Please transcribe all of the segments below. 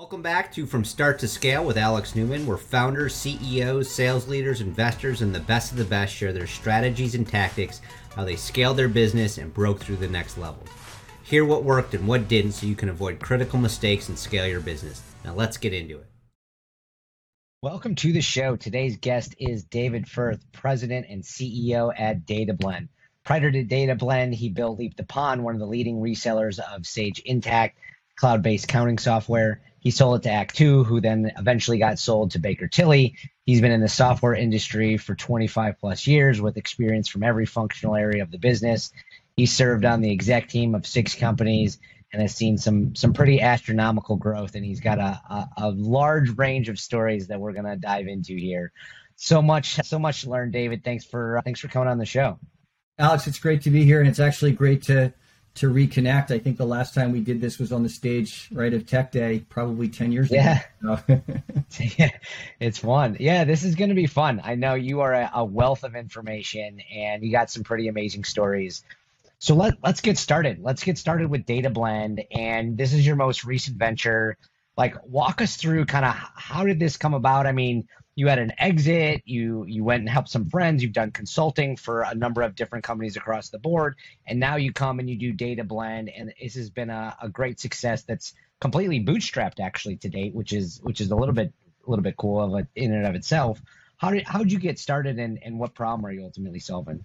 Welcome back to From Start to Scale with Alex Newmann, where founders, CEOs, sales leaders, investors, and the best of the best share their strategies and tactics, how they scaled their business and broke through the next level. Hear what worked and what didn't so you can avoid critical mistakes and scale your business. Now let's get into it. Welcome to the show. Today's guest is David Furth, President and CEO at DataBlend. Prior to DataBlend, he built Leap the Pond, one of the leading resellers of Sage Intacct, cloud-based accounting software. He sold it to AcctTwo, who then eventually got sold to Baker Tilly. He's been in the software industry for 25 plus years with experience from every functional area of the business. He served on the exec team of six companies and has seen some some pretty astronomical growth. And he's got a, a, a large range of stories that we're gonna dive into here. So much so much to learn, David. Thanks for uh, thanks for coming on the show. Alex, it's great to be here, and it's actually great to to reconnect. I think the last time we did this was on the stage, right, of Tech Day, probably 10 years yeah. ago. yeah. It's fun. Yeah, this is going to be fun. I know you are a, a, wealth of information and you got some pretty amazing stories. So let, let's get started. Let's get started with DataBlend, And this is your most recent venture. Like, walk us through kind of how did this come about? I mean, you had an exit you you went and helped some friends you've done consulting for a number of different companies across the board and now you come and you do DataBlend and this has been a, a great success that's completely bootstrapped actually to date which is which is a little bit a little bit cool of in and of itself. How did how did you get started and and what problem are you ultimately solving?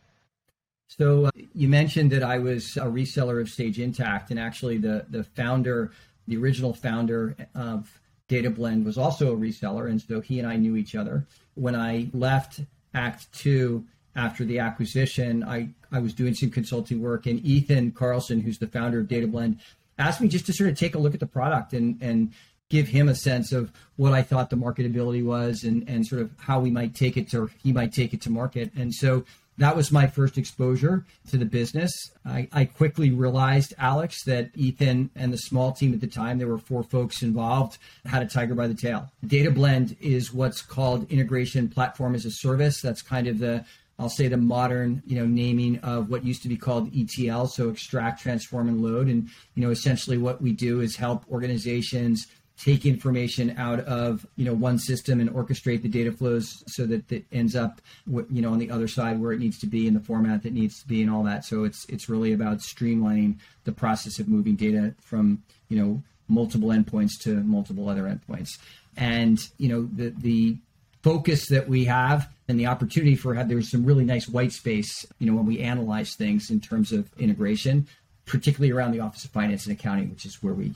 So uh, you mentioned that I was a reseller of Sage Intacct, and actually the the founder, the original founder of DataBlend was also a reseller, and so he and I knew each other. When I left AcctTwo after the acquisition, I, I was doing some consulting work, and Ethan Carlson, who's the founder of DataBlend, asked me just to sort of take a look at the product and and give him a sense of what I thought the marketability was and and sort of how we might take it to he might take it to market. And so that was my first exposure to the business. I, I, quickly realized, Alex, that Ethan and the small team at the time, there were four folks involved, had a tiger by the tail. DataBlend is what's called integration platform as a service. That's kind of the I'll say the modern, you know, naming of what used to be called ETL, so extract, transform, and load. And you know, essentially, what we do is help organizations take information out of you know one system and orchestrate the data flows so that it ends up you know on the other side where it needs to be in the format that needs to be and all that. So it's it's really about streamlining the process of moving data from you know multiple endpoints to multiple other endpoints. And you know the the focus that we have and the opportunity for have there's some really nice white space you know when we analyze things in terms of integration particularly around the office of finance and accounting which is where we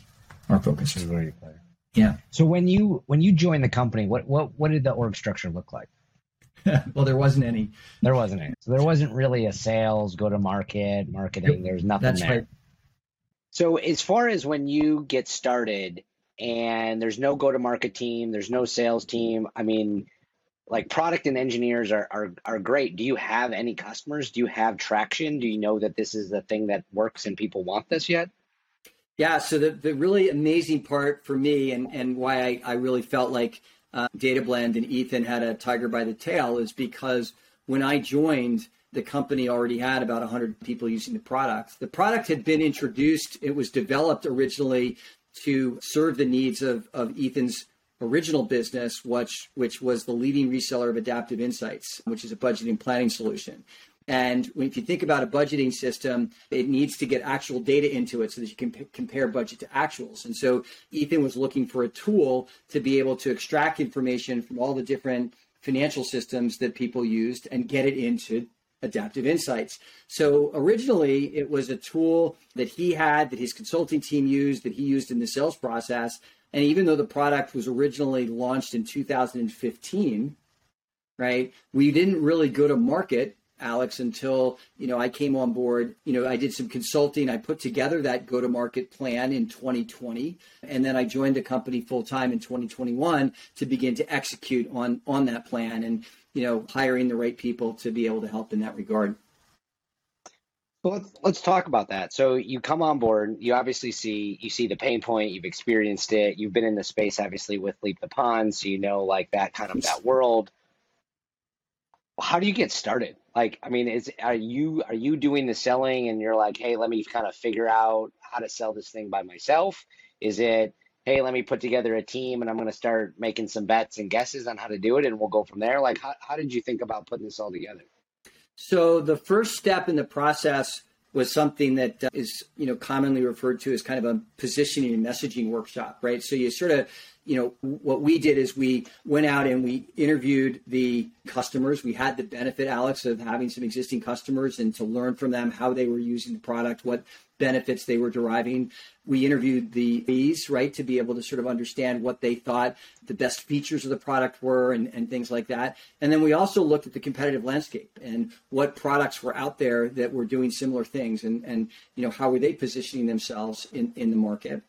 are focused. Where you play. Yeah. So when you when you joined the company, what what what did the org structure look like? well, there wasn't any. There wasn't any. So there wasn't really a sales, go to market, marketing. There's nothing That's there. Right. So as far as when you get started and there's no go to market team, there's no sales team. I mean, like product and engineers are, are are great. Do you have any customers? Do you have traction? Do you know that this is the thing that works and people want this yet? Yeah, so the, the really amazing part for me and, and why I, I really felt like uh, DataBlend and Ethan had a tiger by the tail is because when I joined, the company already had about 100 people using the product. The product had been introduced, it was developed originally to serve the needs of, of Ethan's original business, which, which was the leading reseller of Adaptive Insights, which is a budgeting planning solution. And if you think about a budgeting system, it needs to get actual data into it so that you can p- compare budget to actuals. And so Ethan was looking for a tool to be able to extract information from all the different financial systems that people used and get it into adaptive insights. So originally it was a tool that he had that his consulting team used that he used in the sales process and even though the product was originally launched in 2015, right? We didn't really go to market Alex, until you know I came on board. You know, I did some consulting. I put together that go-to-market plan in 2020, and then I joined the company full time in 2021 to begin to execute on on that plan, and you know, hiring the right people to be able to help in that regard. Well, let's let's talk about that. So you come on board. You obviously see you see the pain point. You've experienced it. You've been in the space, obviously, with Leap the Pond, so you know like that kind of that world how do you get started? Like, I mean, is are you are you doing the selling and you're like, hey, let me kind of figure out how to sell this thing by myself? Is it hey, let me put together a team and I'm going to start making some bets and guesses on how to do it and we'll go from there? Like, how, how did you think about putting this all together? So the first step in the process was something that uh, you know commonly referred to as kind of a positioning and messaging workshop right so you sort of you know what we did is we went out and we interviewed the customers we had the benefit alex of having some existing customers and to learn from them how they were using the product what benefits they were deriving. We interviewed the bees, right, to be able to sort of understand what they thought the best features of the product were and, and things like that. And then we also looked at the competitive landscape and what products were out there that were doing similar things and, and you know, how were they positioning themselves in, in the market.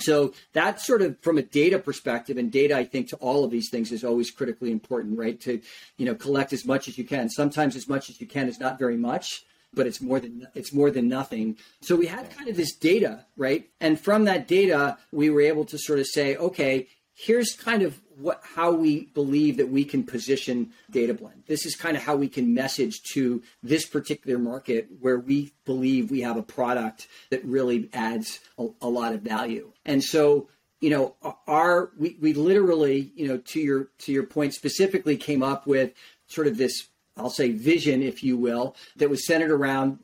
So that's sort of from a data perspective, and data, I think, to all of these things is always critically important, right? To, you know, collect as much as you can. Sometimes as much as you can is not very much, but it's more than it's more than nothing. So we had kind of this data, right? And from that data, we were able to sort of say, okay, here's kind of what how we believe that we can position DataBlend. This is kind of how we can message to this particular market where we believe we have a product that really adds a, a lot of value. And so you know our we, we literally you know to your to your point specifically came up with sort of this I'll say vision, if you will, that was centered around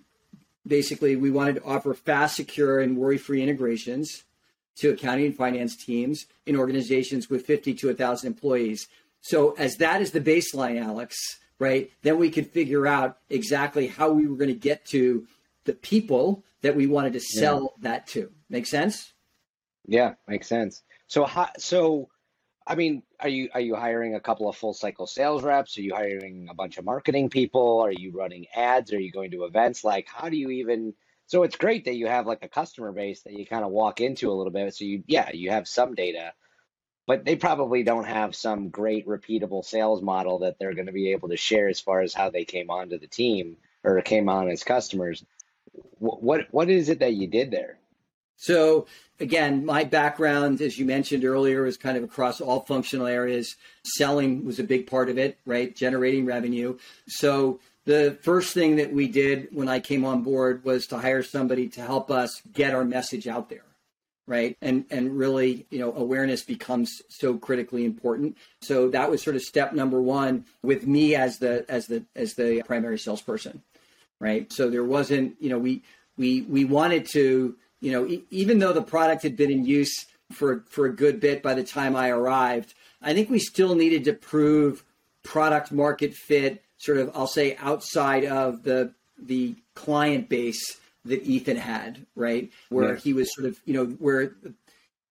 basically we wanted to offer fast, secure, and worry free integrations to accounting and finance teams in organizations with 50 to 1,000 employees. So, as that is the baseline, Alex, right, then we could figure out exactly how we were going to get to the people that we wanted to sell yeah. that to. Make sense? Yeah, makes sense. So, how, so I mean, are you are you hiring a couple of full cycle sales reps? Are you hiring a bunch of marketing people? Are you running ads? Are you going to events? Like, how do you even? So it's great that you have like a customer base that you kind of walk into a little bit. So you, yeah, you have some data, but they probably don't have some great repeatable sales model that they're going to be able to share as far as how they came onto the team or came on as customers. What what is it that you did there? So again, my background, as you mentioned earlier, is kind of across all functional areas. Selling was a big part of it, right? Generating revenue. So the first thing that we did when I came on board was to hire somebody to help us get our message out there. Right. And and really, you know, awareness becomes so critically important. So that was sort of step number one with me as the as the as the primary salesperson. Right. So there wasn't, you know, we we we wanted to you know, e- even though the product had been in use for for a good bit by the time I arrived, I think we still needed to prove product market fit. Sort of, I'll say, outside of the the client base that Ethan had, right, where yeah. he was sort of, you know, where,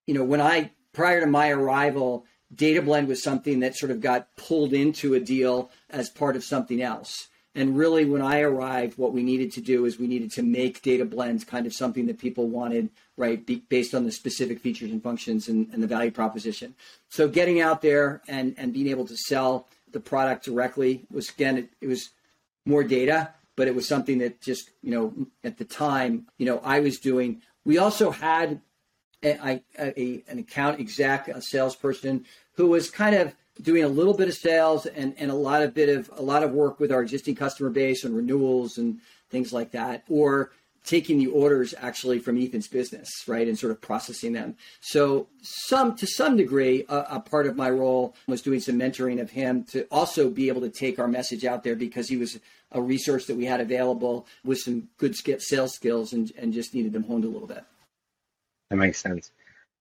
you know, when I prior to my arrival, DataBlend was something that sort of got pulled into a deal as part of something else. And really, when I arrived, what we needed to do is we needed to make data blends kind of something that people wanted, right, be, based on the specific features and functions and, and the value proposition. So getting out there and, and being able to sell the product directly was, again, it, it was more data, but it was something that just, you know, at the time, you know, I was doing. We also had a, a, an account exec, a salesperson who was kind of doing a little bit of sales and, and a lot of bit of a lot of work with our existing customer base and renewals and things like that, or taking the orders actually from Ethan's business, right, and sort of processing them. So some to some degree, a, a, part of my role was doing some mentoring of him to also be able to take our message out there because he was a resource that we had available with some good sales skills and, and just needed them honed a little bit. That makes sense.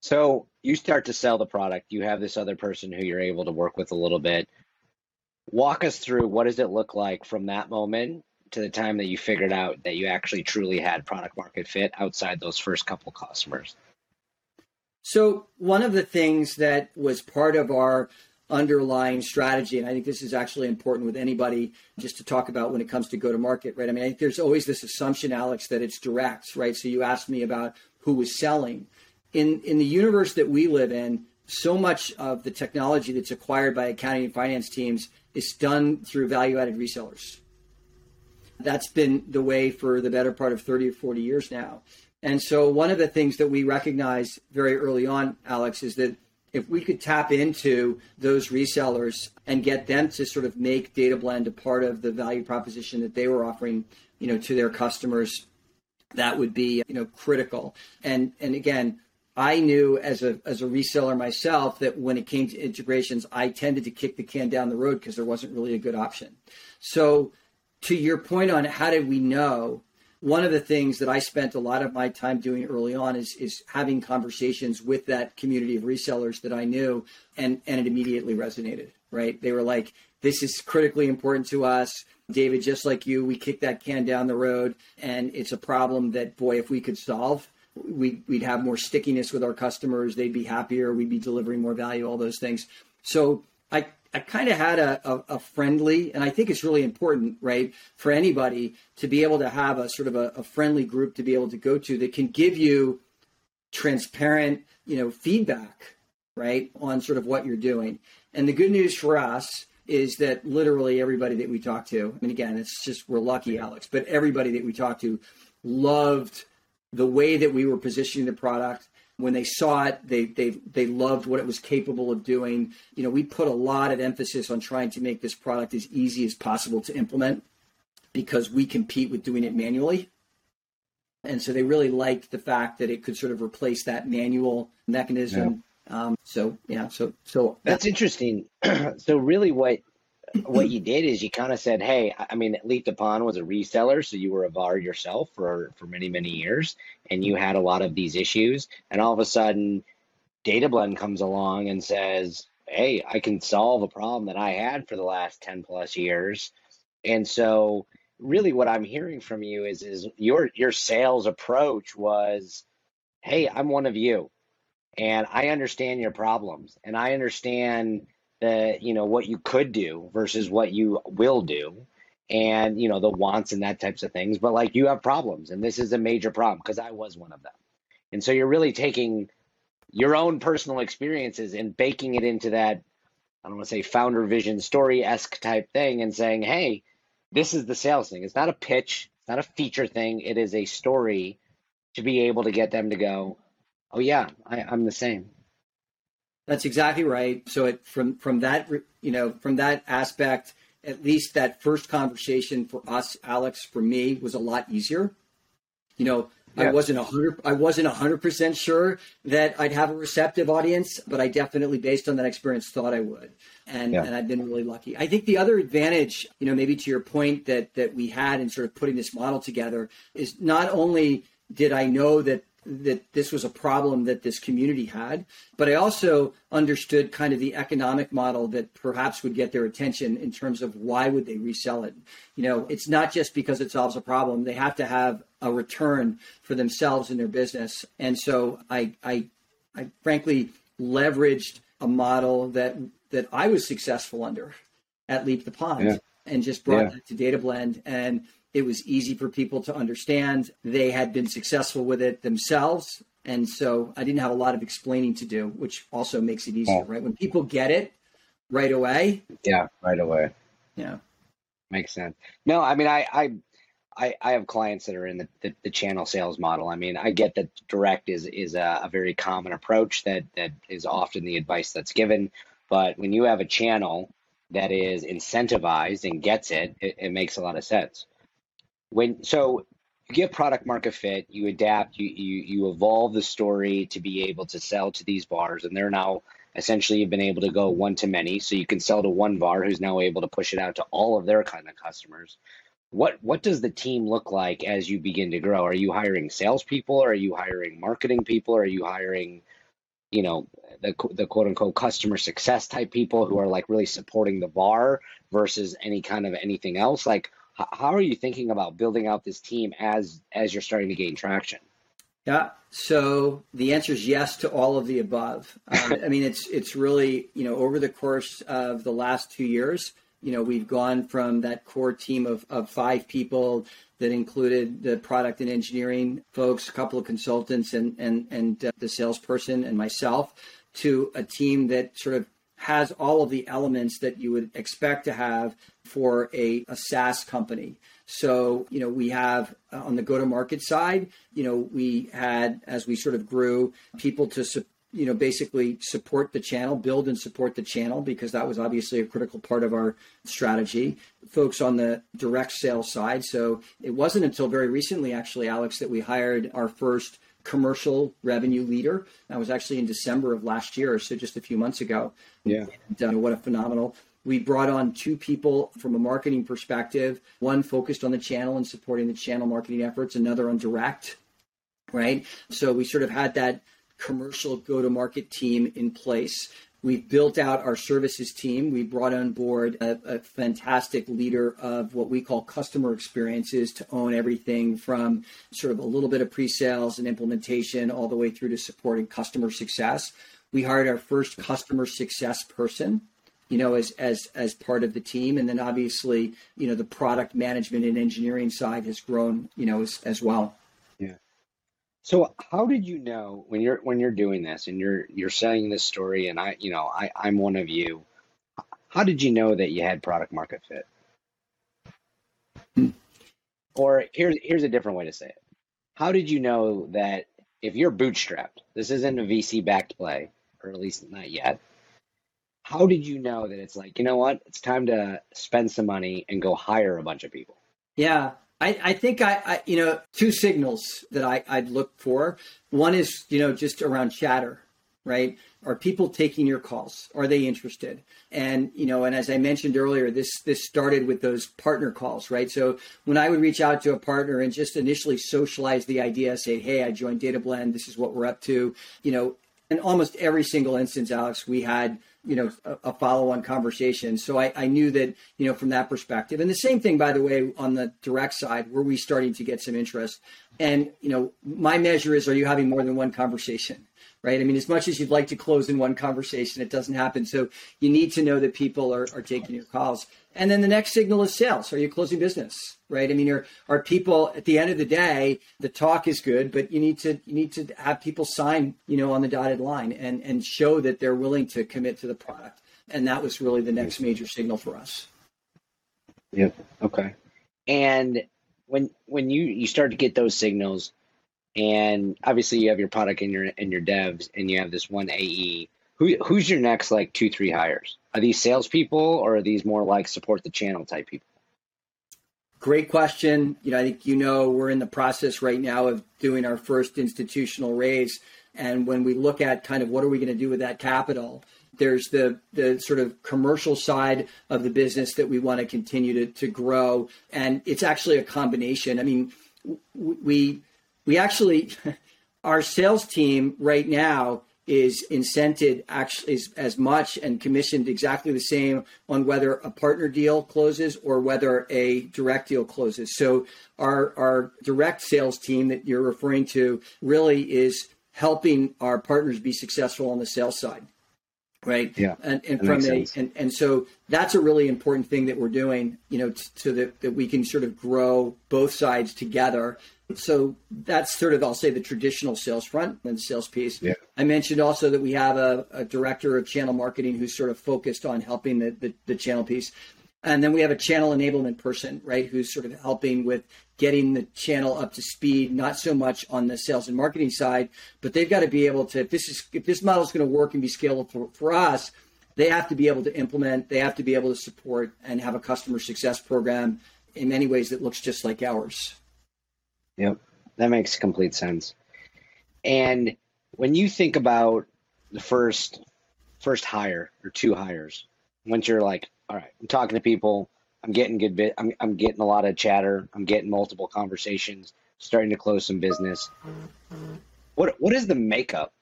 So you start to sell the product. You have this other person who you're able to work with a little bit. Walk us through what does it look like from that moment to the time that you figured out that you actually truly had product market fit outside those first couple customers. So one of the things that was part of our underlying strategy, and I think this is actually important with anybody just to talk about when it comes to go to market, right? I mean, I think there's always this assumption, Alex, that it's direct, right? So you asked me about who was selling in in the universe that we live in, so much of the technology that's acquired by accounting and finance teams is done through value-added resellers. That's been the way for the better part of 30 or 40 years now. And so one of the things that we recognized very early on, Alex, is that if we could tap into those resellers and get them to sort of make DataBlend a part of the value proposition that they were offering, you know, to their customers, that would be, you know, critical. And and again, I knew as a as a reseller myself that when it came to integrations, I tended to kick the can down the road because there wasn't really a good option. So, to your point on how did we know? One of the things that I spent a lot of my time doing early on is is having conversations with that community of resellers that I knew, and and it immediately resonated. Right? They were like, "This is critically important to us." David, just like you, we kick that can down the road, and it's a problem that, boy, if we could solve, we'd, we'd have more stickiness with our customers. They'd be happier. We'd be delivering more value, all those things. So I, I kind of had a, a, a, friendly, and I think it's really important, right, for anybody to be able to have a sort of a, a friendly group to be able to go to that can give you transparent, you know, feedback, right, on sort of what you're doing. And the good news for us is that literally everybody that we talked to, I mean, again, it's just we're lucky, Alex, but everybody that we talked to loved the way that we were positioning the product. When they saw it, they they they loved what it was capable of doing. You know, we put a lot of emphasis on trying to make this product as easy as possible to implement because we compete with doing it manually. And so they really liked the fact that it could sort of replace that manual mechanism. Yeah. Um, so yeah, so so that's interesting. so really, what what you did is you kind of said, "Hey, I mean, Leap the Pond was a reseller, so you were a VAR yourself for for many many years, and you had a lot of these issues, and all of a sudden, DataBlend comes along and says, "Hey, I can solve a problem that I had for the last ten plus years," and so really, what I'm hearing from you is is your your sales approach was, "Hey, I'm one of you." And I understand your problems, and I understand the you know what you could do versus what you will do and you know the wants and that types of things. But like you have problems and this is a major problem because i was one of them. And so you're really taking your own personal experiences and baking it into that i don't want to say founder vision story-esque type thing and saying hey this is the sales thing. It's not a pitch it's not a feature thing. It is a story to be able to get them to go oh yeah I, i'm the same that's exactly right. So it, from from that you know from that aspect, at least that first conversation for us, Alex, for me was a lot easier. You know, yeah. I wasn't a hundred I wasn't a hundred percent sure that I'd have a receptive audience, but I definitely, based on that experience, thought I would, and yeah. and I've been really lucky. I think the other advantage, you know, maybe to your point that that we had in sort of putting this model together is not only did I know that that this was a problem that this community had, but I also understood kind of the economic model that perhaps would get their attention in terms of why would they resell it. You know, it's not just because it solves a problem; they have to have a return for themselves and their business. And so I, I, I frankly leveraged a model that that I was successful under at Leap the Pond, yeah. and just brought yeah. that to DataBlend and it was easy for people to understand. They had been successful with it themselves. And so I didn't have a lot of explaining to do, which also makes it easier, oh. right? When people get it right away. Yeah, right away. Yeah. Makes sense. No, I mean, I, I, I, I have clients that are in the, the, the, channel sales model. I mean, I get that direct is is a, a, very common approach that that is often the advice that's given. But when you have a channel that is incentivized and gets it, it, it makes a lot of sense when so you get product market fit, you adapt, you, you you evolve the story to be able to sell to these VARs, and they're now essentially you've been able to go one to many, so you can sell to one VAR who's now able to push it out to all of their kind of customers. What what does the team look like as you begin to grow? Are you hiring salespeople? Are you hiring marketing people? Are you hiring, you know, the the quote unquote customer success type people who are like really supporting the VAR versus any kind of anything else? Like how are you thinking about building out this team as as you're starting to gain traction? Yeah. So the answer is yes to all of the above. Um, I mean, it's it's really you know over the course of the last two years, you know, we've gone from that core team of of five people that included the product and engineering folks, a couple of consultants, and and and uh, the salesperson and myself, to a team that sort of has all of the elements that you would expect to have for a, a SaaS company. So, you know, we have uh, on the go to market side, you know, we had, as we sort of grew, people to, su- you know, basically support the channel, build and support the channel, because that was obviously a critical part of our strategy. Folks on the direct sales side. So it wasn't until very recently, actually, Alex, that we hired our first commercial revenue leader. That was actually in December of last year, so just a few months ago. Yeah. And, uh, what a phenomenal. We brought on two people from a marketing perspective, one focused on the channel and supporting the channel marketing efforts, another on direct, right? So we sort of had that commercial go to market team in place. We've built out our services team. We brought on board a, a, fantastic leader of what we call customer experiences to own everything from sort of a little bit of pre sales and implementation all the way through to supporting customer success. We hired our first customer success person you know, as as as part of the team, and then obviously, you know, the product management and engineering side has grown, you know, as, as well. So, how did you know when you're when you're doing this and you're you're selling this story, and I, you know, I I'm one of you. How did you know that you had product market fit? Hmm. Or here's here's a different way to say it. How did you know that if you're bootstrapped, this isn't a VC backed play, or at least not yet how did you know that it's like, you know what, it's time to spend some money and go hire a bunch of people? Yeah, I, I think I, I, you know, two signals that I, I'd look for. One is, you know, just around chatter, right? Are people taking your calls? Are they interested? And you know, and as I mentioned earlier, this this started with those partner calls, right? So when I would reach out to a partner and just initially socialize the idea, say, "Hey, I joined DataBlend. This is what we're up to," you know, in almost every single instance, Alex, we had you know a, a follow-on conversation. So I, I knew that you know from that perspective. And the same thing by the way on the direct side were we starting to get some interest. And you know my measure is are you having more than one conversation right? I mean as much as you'd like to close in one conversation it doesn't happen. So you need to know that people are, are taking your calls and then the next signal is sales. Are you closing business? Right. I mean, are, are people at the end of the day, the talk is good, but you need to you need to have people sign, you know, on the dotted line and and show that they're willing to commit to the product. And that was really the next major signal for us. Yep. Okay. And when when you you start to get those signals, and obviously you have your product and your and your devs, and you have this one AE who who's your next like two three hires? Are these salespeople or are these more like support the channel type people? Great question. You know, I think you know we're in the process right now of doing our first institutional raise, and when we look at kind of what are we going to do with that capital, there's the the sort of commercial side of the business that we want to continue to to grow, and it's actually a combination. I mean, we we actually our sales team right now is incented actually as much and commissioned exactly the same on whether a partner deal closes or whether a direct deal closes. So our our direct sales team that you're referring to really is helping our partners be successful on the sales side. Right. Yeah. And, and from a, and, and so that's a really important thing that we're doing, you know, t- so that, that we can sort of grow both sides together so that's sort of, I'll say, the traditional sales front and sales piece. Yeah. I mentioned also that we have a, a, director of channel marketing who's sort of focused on helping the, the, the, channel piece. And then we have a channel enablement person, right, who's sort of helping with getting the channel up to speed, not so much on the sales and marketing side, but they've got to be able to, if this is if this model is going to work and be scalable for, for us, they have to be able to implement, they have to be able to support and have a customer success program in many ways that looks just like ours. Yep, that makes complete sense. And when you think about the first first hire or two hires, once you're like, all right, I'm talking to people, I'm getting good bit, I'm I'm getting a lot of chatter, I'm getting multiple conversations, starting to close some business. What what is the makeup?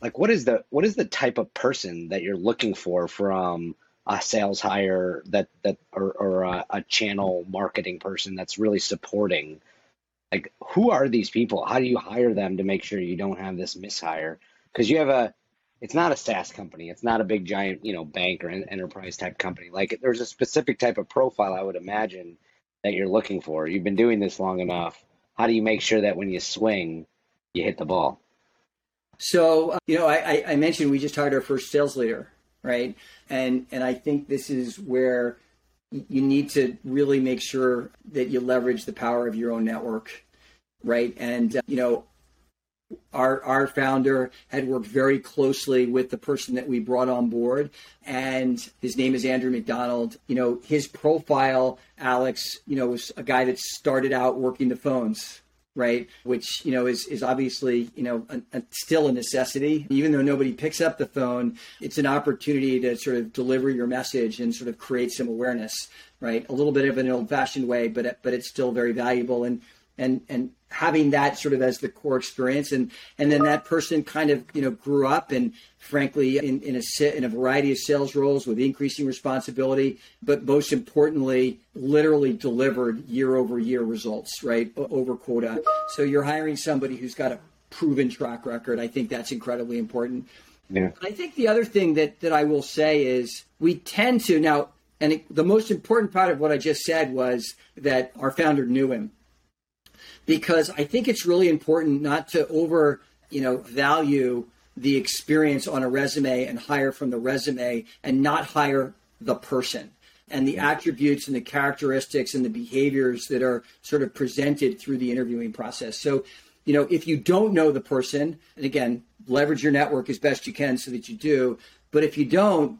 Like what is the what is the type of person that you're looking for from a sales hire that that or, or a, a channel marketing person that's really supporting like who are these people how do you hire them to make sure you don't have this mishire because you have a it's not a SaaS company. It's not a big giant, you know, bank or enterprise type company. Like there's a specific type of profile I would imagine that you're looking for. You've been doing this long enough. How do you make sure that when you swing, you hit the ball? So, uh, you know, I, I mentioned we just hired our first sales leader, right? And and I think this is where you need to really make sure that you leverage the power of your own network, right? And uh, you know, our our founder had worked very closely with the person that we brought on board, and his name is Andrew McDonald. You know, his profile, Alex, you know, was a guy that started out working the phones, right? Which you know is is obviously you know a, a, still a necessity, even though nobody picks up the phone. It's an opportunity to sort of deliver your message and sort of create some awareness, right? A little bit of an old-fashioned way, but but it's still very valuable and and and having that sort of as the core experience. And and then that person kind of you know grew up and frankly in in a in a variety of sales roles with increasing responsibility but most importantly literally delivered year over year results right over quota. So you're hiring somebody who's got a proven track record. I think that's incredibly important. Yeah. i think the other thing that that i will say is we tend to now and it, the most important part of what i just said was that our founder knew him because I think it's really important not to over, you know, value the experience on a resume and hire from the resume and not hire the person and the attributes and the characteristics and the behaviors that are sort of presented through the interviewing process. So, you know, if you don't know the person, and again, leverage your network as best you can so that you do, but if you don't,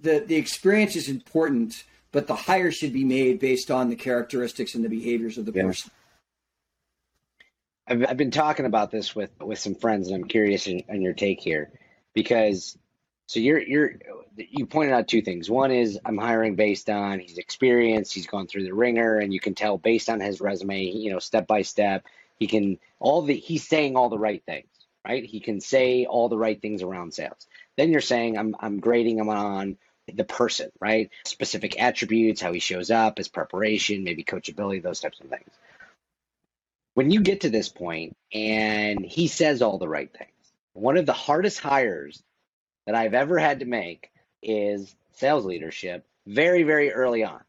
the the experience is important, but the hire should be made based on the characteristics and the behaviors of the yeah. person. I've, I've been talking about this with with some friends, and I'm curious in, in your take here, because so you're you're you pointed out two things. One is I'm hiring based on he's experienced, he's gone through the ringer, and you can tell based on his resume, you know, step by step, he can all the he's saying all the right things, right? He can say all the right things around sales. Then you're saying I'm I'm grading him on the person, right? Specific attributes, how he shows up, his preparation, maybe coachability, those types of things when you get to this point and he says all the right things, one of the hardest hires that I've ever had to make is sales leadership very, very early on.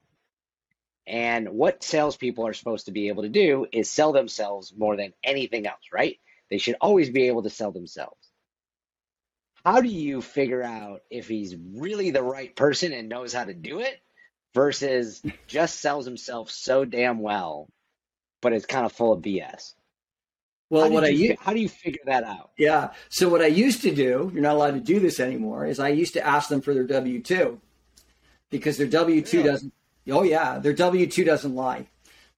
And what salespeople are supposed to be able to do is sell themselves more than anything else, right? They should always be able to sell themselves. How do you figure out if he's really the right person and knows how to do it versus just sells himself so damn well but it's kind of full of BS. Well, what I you, how do you figure that out? Yeah. So what I used to do, you're not allowed to do this anymore, is I used to ask them for their W two because their W two really? doesn't. Oh yeah, their W two doesn't lie,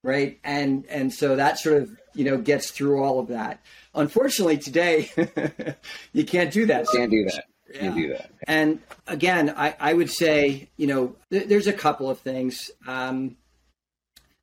right? And and so that sort of you know gets through all of that. Unfortunately, today you can't do that. You can't do that. Yeah. do that. And again, I, I would say, you know, th- there's a couple of things. Um,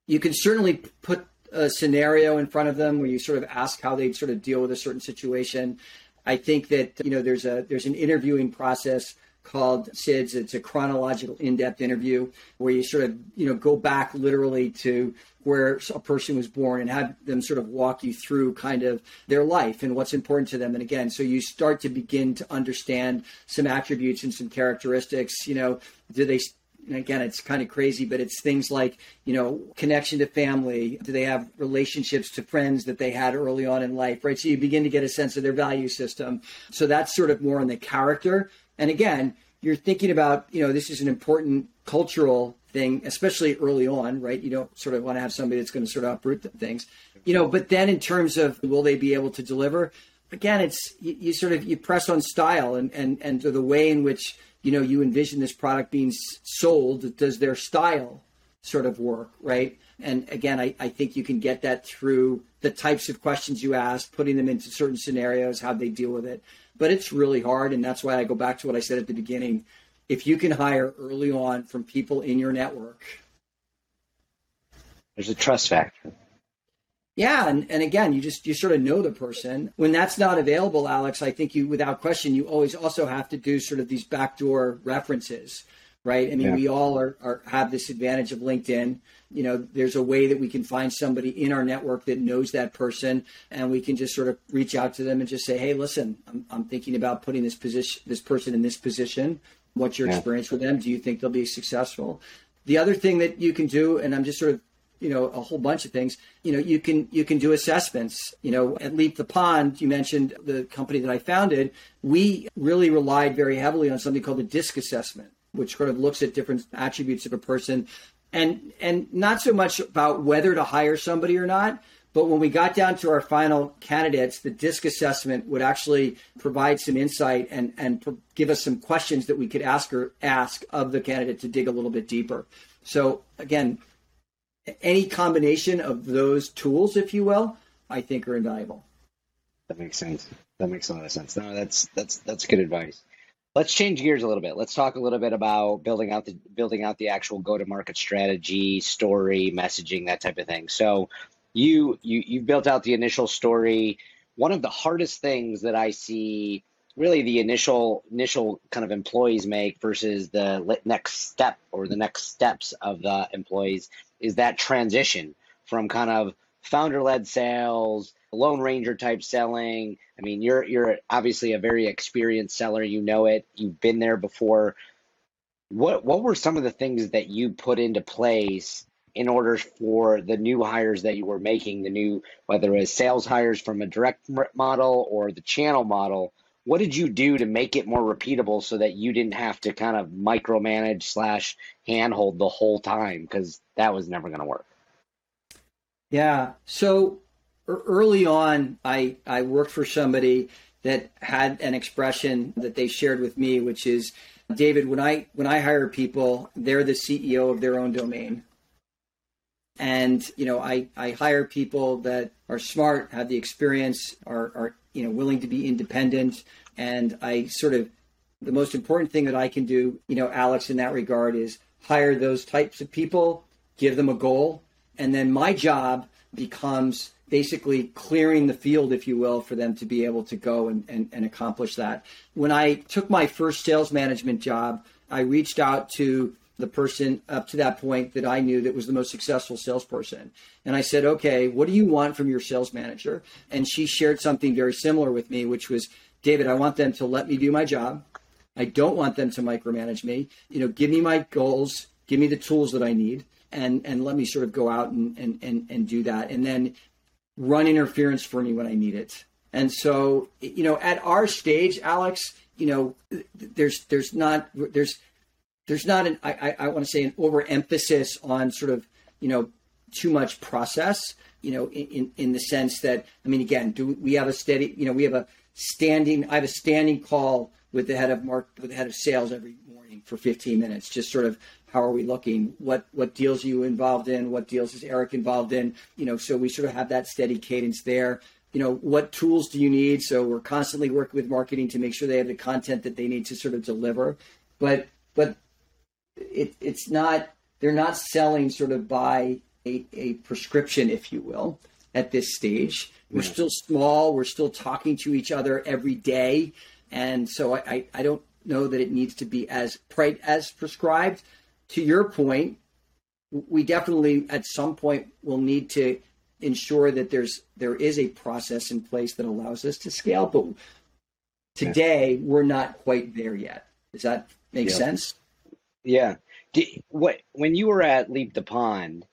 you can certainly put a scenario in front of them where you sort of ask how they sort of deal with a certain situation. I think that you know there's a there's an interviewing process called CIDS. It's a chronological in-depth interview where you sort of you know go back literally to where a person was born and have them sort of walk you through kind of their life and what's important to them. And again, so you start to begin to understand some attributes and some characteristics. You know, do they again, it's kind of crazy, but it's things like, you know, connection to family. Do they have relationships to friends that they had early on in life, right? So you begin to get a sense of their value system. So that's sort of more on the character. And again, you're thinking about, you know, this is an important cultural thing, especially early on, right? You don't sort of want to have somebody that's going to sort of uproot things, you know, but then in terms of will they be able to deliver? Again, it's you, you sort of you press on style and and and the way in which you know you envision this product being sold does their style sort of work right? And again I, I think you can get that through the types of questions you ask putting them into certain scenarios how they deal with it. But it's really hard and that's why i go back to what i said at the beginning. If you can hire early on from people in your network there's a trust factor yeah, and, and again, you just you sort of know the person. When that's not available, Alex, I think you without question you always also have to do sort of these backdoor references, right? I mean, yeah. we all are, are have this advantage of LinkedIn. You know, there's a way that we can find somebody in our network that knows that person, and we can just sort of reach out to them and just say, "Hey, listen, I'm, I'm thinking about putting this position, this person in this position. What's your yeah. experience with them? Do you think they'll be successful?" The other thing that you can do, and I'm just sort of you know a whole bunch of things you know you can you can do assessments you know at leap the pond you mentioned the company that i founded we really relied very heavily on something called the disc assessment which sort of looks at different attributes of a person and and not so much about whether to hire somebody or not but when we got down to our final candidates, the DISC assessment would actually provide some insight and, and give us some questions that we could ask or ask of the candidate to dig a little bit deeper. So again, any combination of those tools, if you will, I think are invaluable. That makes sense. That makes a lot of sense. No, that's that's that's good advice. Let's change gears a little bit. Let's talk a little bit about building out the building out the actual go-to-market strategy, story, messaging, that type of thing. So you you you built out the initial story. One of the hardest things that I see really the initial initial kind of employees make versus the next step or the next steps of the employees is that transition from kind of founder led sales lone ranger type selling. I mean you're you're obviously a very experienced seller. You know it. You've been there before. What what were some of the things that you put into place in order for the new hires that you were making the new whether it was sales hires from a direct model or the channel model what did you do to make it more repeatable so that you didn't have to kind of micromanage slash handhold the whole time? Because that was never going to work. Yeah. So early on i i worked for somebody that had an expression that they shared with me which is david when i when i hire people they're the ceo of their own domain and you know i i hire people that are smart have the experience are are you know willing to be independent. And i sort of the most important thing that i can do you know alex in that regard is hire those types of people give them a goal and then my job becomes basically clearing the field if you will for them to be able to go and, and, and accomplish that. When i took my first sales management job i reached out to the person up to that point that I knew that was the most successful salesperson. And I said, okay, what do you want from your sales manager? And she shared something very similar with me, which was, David, I want them to let me do my job. I don't want them to micromanage me. You know, give me my goals, give me the tools that I need, and and let me sort of go out and and and, and do that. And then run interference for me when I need it. And so, you know, at our stage, Alex, you know, there's there's not there's there's not an I, I want to say an overemphasis on sort of you know too much process you know in in the sense that I mean again do we have a steady you know we have a standing I have a standing call with the head of mark with the head of sales every morning for 15 minutes just sort of how are we looking? What what deals are you involved in? What deals is Eric involved in? You know so we sort of have that steady cadence there. You know what tools do you need? So we're constantly working with marketing to make sure they have the content that they need to sort of deliver. But but it, it's not they're not selling sort of by a, a prescription, if you will, at this stage. We're still small. We're still talking to each other every day, and so I, I, I don't know that it needs to be as as prescribed. To your point, we definitely at some point will need to ensure that there's there is a process in place that allows us to scale. But today yeah. we're not quite there yet. Does that make sense? Yeah. Did, what when you were at Leap the Pond,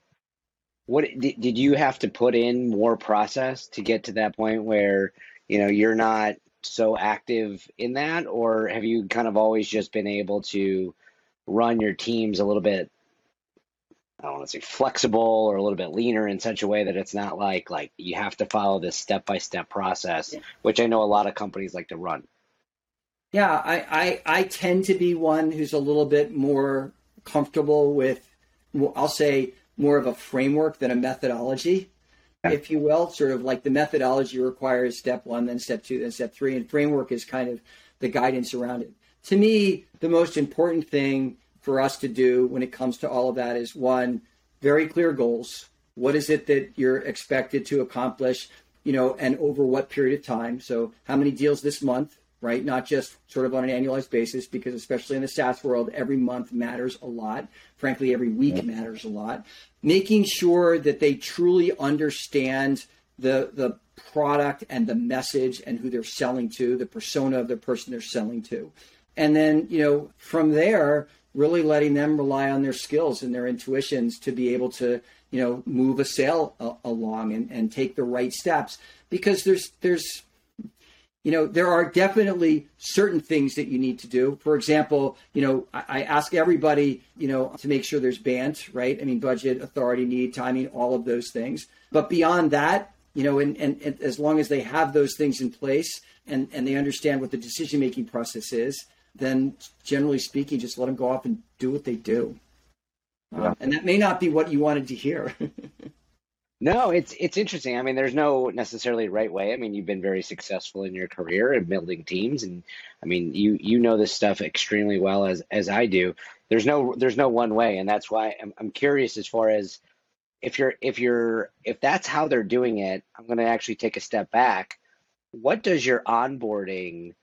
what did, did you have to put in more process to get to that point where you know you're not so active in that, or have you kind of always just been able to run your teams a little bit? I don't want to say flexible or a little bit leaner in such a way that it's not like like you have to follow this step by step process, yeah. which I know a lot of companies like to run. Yeah, I, I, I tend to be one who's a little bit more comfortable with, I'll say, more of a framework than a methodology, yeah. if you will. Sort of like the methodology requires step one, then step two, then step three, and framework is kind of the guidance around it. To me, the most important thing for us to do when it comes to all of that is one, very clear goals. What is it that you're expected to accomplish, you know, and over what period of time? So, how many deals this month? Right? Not just sort of on an annualized basis, because especially in the SaaS world, every month matters a lot. Frankly, every week matters a lot. Making sure that they truly understand the the product and the message and who they're selling to, the persona of the person they're selling to. And then, you know, from there, really letting them rely on their skills and their intuitions to be able to, you know, move a sale a- along and, and take the right steps. Because there's there's you know, there are definitely certain things that you need to do. For example, you know, I, I ask everybody, you know, to make sure there's BANT, right? I mean, budget, authority, need, timing, all of those things. But beyond that, you know, and, and, and as long as they have those things in place and, and they understand what the decision making process is, then generally speaking, just let them go off and do what they do. Yeah. Um, and that may not be what you wanted to hear. No, it's it's interesting. I mean, there's no necessarily right way. I mean, you've been very successful in your career and building teams, and I mean, you you know this stuff extremely well as as I do. There's no there's no one way, and that's why I'm I'm curious as far as if you're if you're if that's how they're doing it. I'm going to actually take a step back. What does your onboarding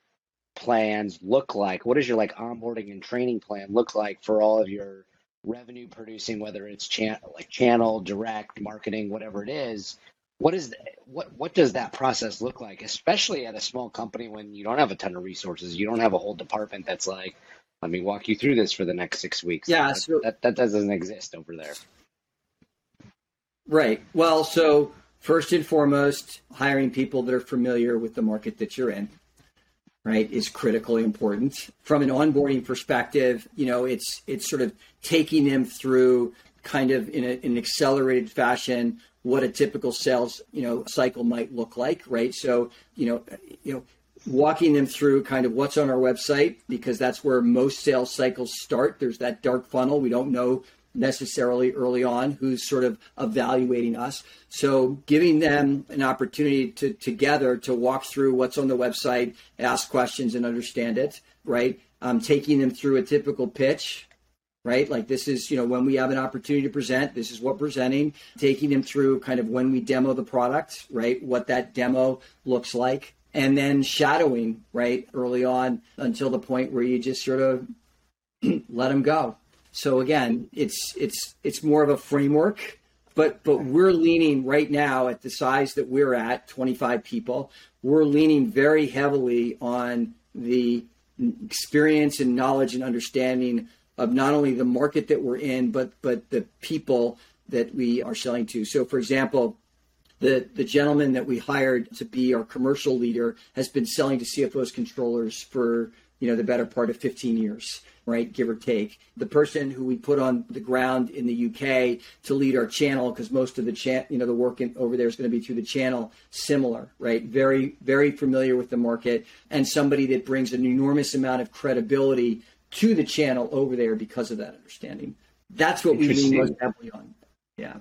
plans look like? What does your like onboarding and training plan look like for all of your revenue producing, whether it's channel like channel, direct, marketing, whatever it is? What is the, what what does that process look like, especially at a small company when you don't have a ton of resources, you don't have a whole department that's like, let me walk you through this for the next six weeks. Yeah, that, so, that, that doesn't exist over there. Right. Well, so first and foremost, hiring people that are familiar with the market that you're in right, is critically important. From an onboarding perspective, you know, it's it's sort of taking them through kind of in, a, in an accelerated fashion what a typical sales you know cycle might look like, right? So you know, you know, walking them through kind of what's on our website because that's where most sales cycles start. There's that dark funnel. We don't know necessarily early on who's sort of evaluating us. So giving them an opportunity to together to walk through what's on the website, ask questions and understand it, right? Um, taking them through a typical pitch, right? Like this is, you know, when we have an opportunity to present, this is what presenting, taking them through kind of when we demo the product, right? What that demo looks like. And then shadowing, right, early on until the point where you just sort of let them go so again, it's it's it's more of a framework, but but we're leaning right now at the size that we're at, 25 people. We're leaning very heavily on the experience and knowledge and understanding of not only the market that we're in, but but the people that we are selling to. So, for example, the the gentleman that we hired to be our commercial leader has been selling to CFOs controllers for you know the better part of 15 years right, give or take. The person who we put on the ground in the UK to lead our channel, because most of the chat, you know, the work in, over there is going to be through the channel, similar, right? Very, very familiar with the market, and somebody that brings an enormous amount of credibility to the channel over there because of that understanding. That's what we lean most heavily on. Yeah.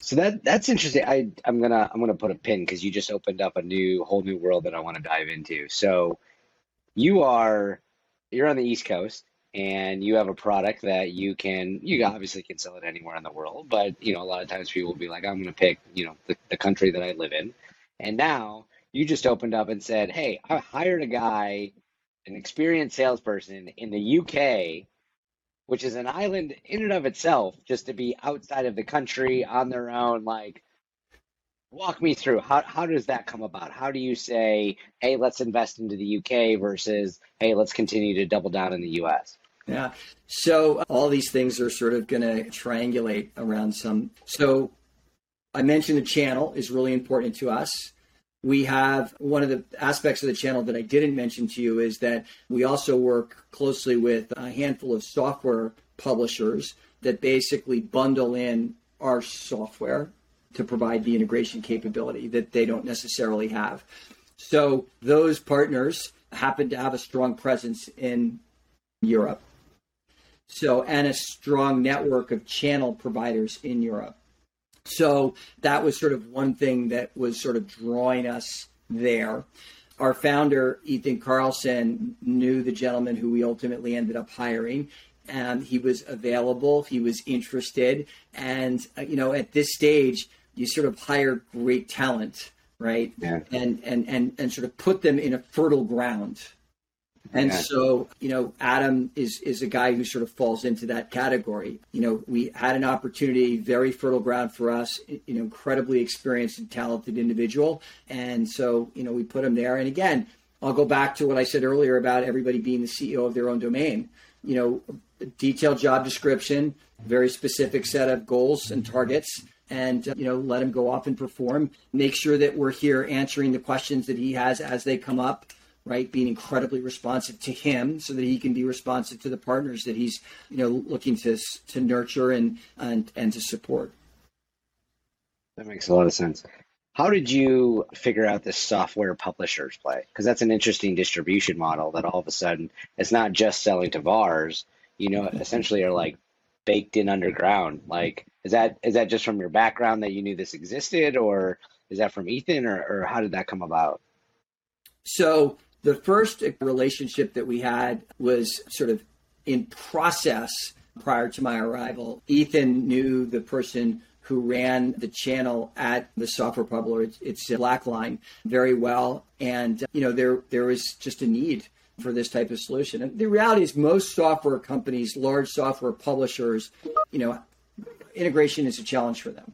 So that that's interesting. I I'm gonna I'm gonna put a pin because you just opened up a new whole new world that I want to dive into. So you are you're on the East Coast and you have a product that you can you mm-hmm. obviously can sell it anywhere in the world but you know a lot of times people will be like i'm going to pick you know the, the country that i live in. And now you just opened up and said hey i hired a guy an experienced salesperson in the uk which is an island in and of itself just to be outside of the country on their own like walk me through how how does that come about? How do you say, hey, let's invest into the UK versus hey, let's continue to double down in the US? Yeah. So all these things are sort of going to triangulate around some. So I mentioned the channel is really important to us. We have one of the aspects of the channel that I didn't mention to you is that we also work closely with a handful of software publishers that basically bundle in our software to provide the integration capability that they don't necessarily have. So those partners happen to have a strong presence in Europe. So, and a strong network of channel providers in Europe. So that was sort of one thing that was sort of drawing us there. Our founder, Ethan Carlson, knew the gentleman who we ultimately ended up hiring. And he was available, he was interested. And, uh, you know, at this stage, you sort of hire great talent, right? Yeah. And and and and sort of put them in a fertile ground. And yeah. so, you know, Adam is is a guy who sort of falls into that category. You know, we had an opportunity, very fertile ground for us, you know, incredibly experienced and talented individual. And so, you know, we put him there. And again, I'll go back to what I said earlier about everybody being the CEO of their own domain. You know, detailed job description, very specific set of goals and targets and uh, you know let him go off and perform. Make sure that we're here answering the questions that he has as they come up right? Being incredibly responsive to him so that he can be responsive to the partners that he's you know looking to to nurture and and and to support. That makes a lot of sense. How did you figure out this software publishers play? Because that's an interesting distribution model that all of a sudden it's not just selling to VARs you know essentially are like baked in underground. Like, is that is that just from your background that you knew this existed, or is that from Ethan, or, or how did that come about? So the first relationship that we had was sort of in process prior to my arrival. Ethan knew the person who ran the channel at the software publisher, it's, it's Blackline, very well. And you know, there there was just a need for this type of solution. And the reality is, most software companies, large software publishers, you know, integration is a challenge for them.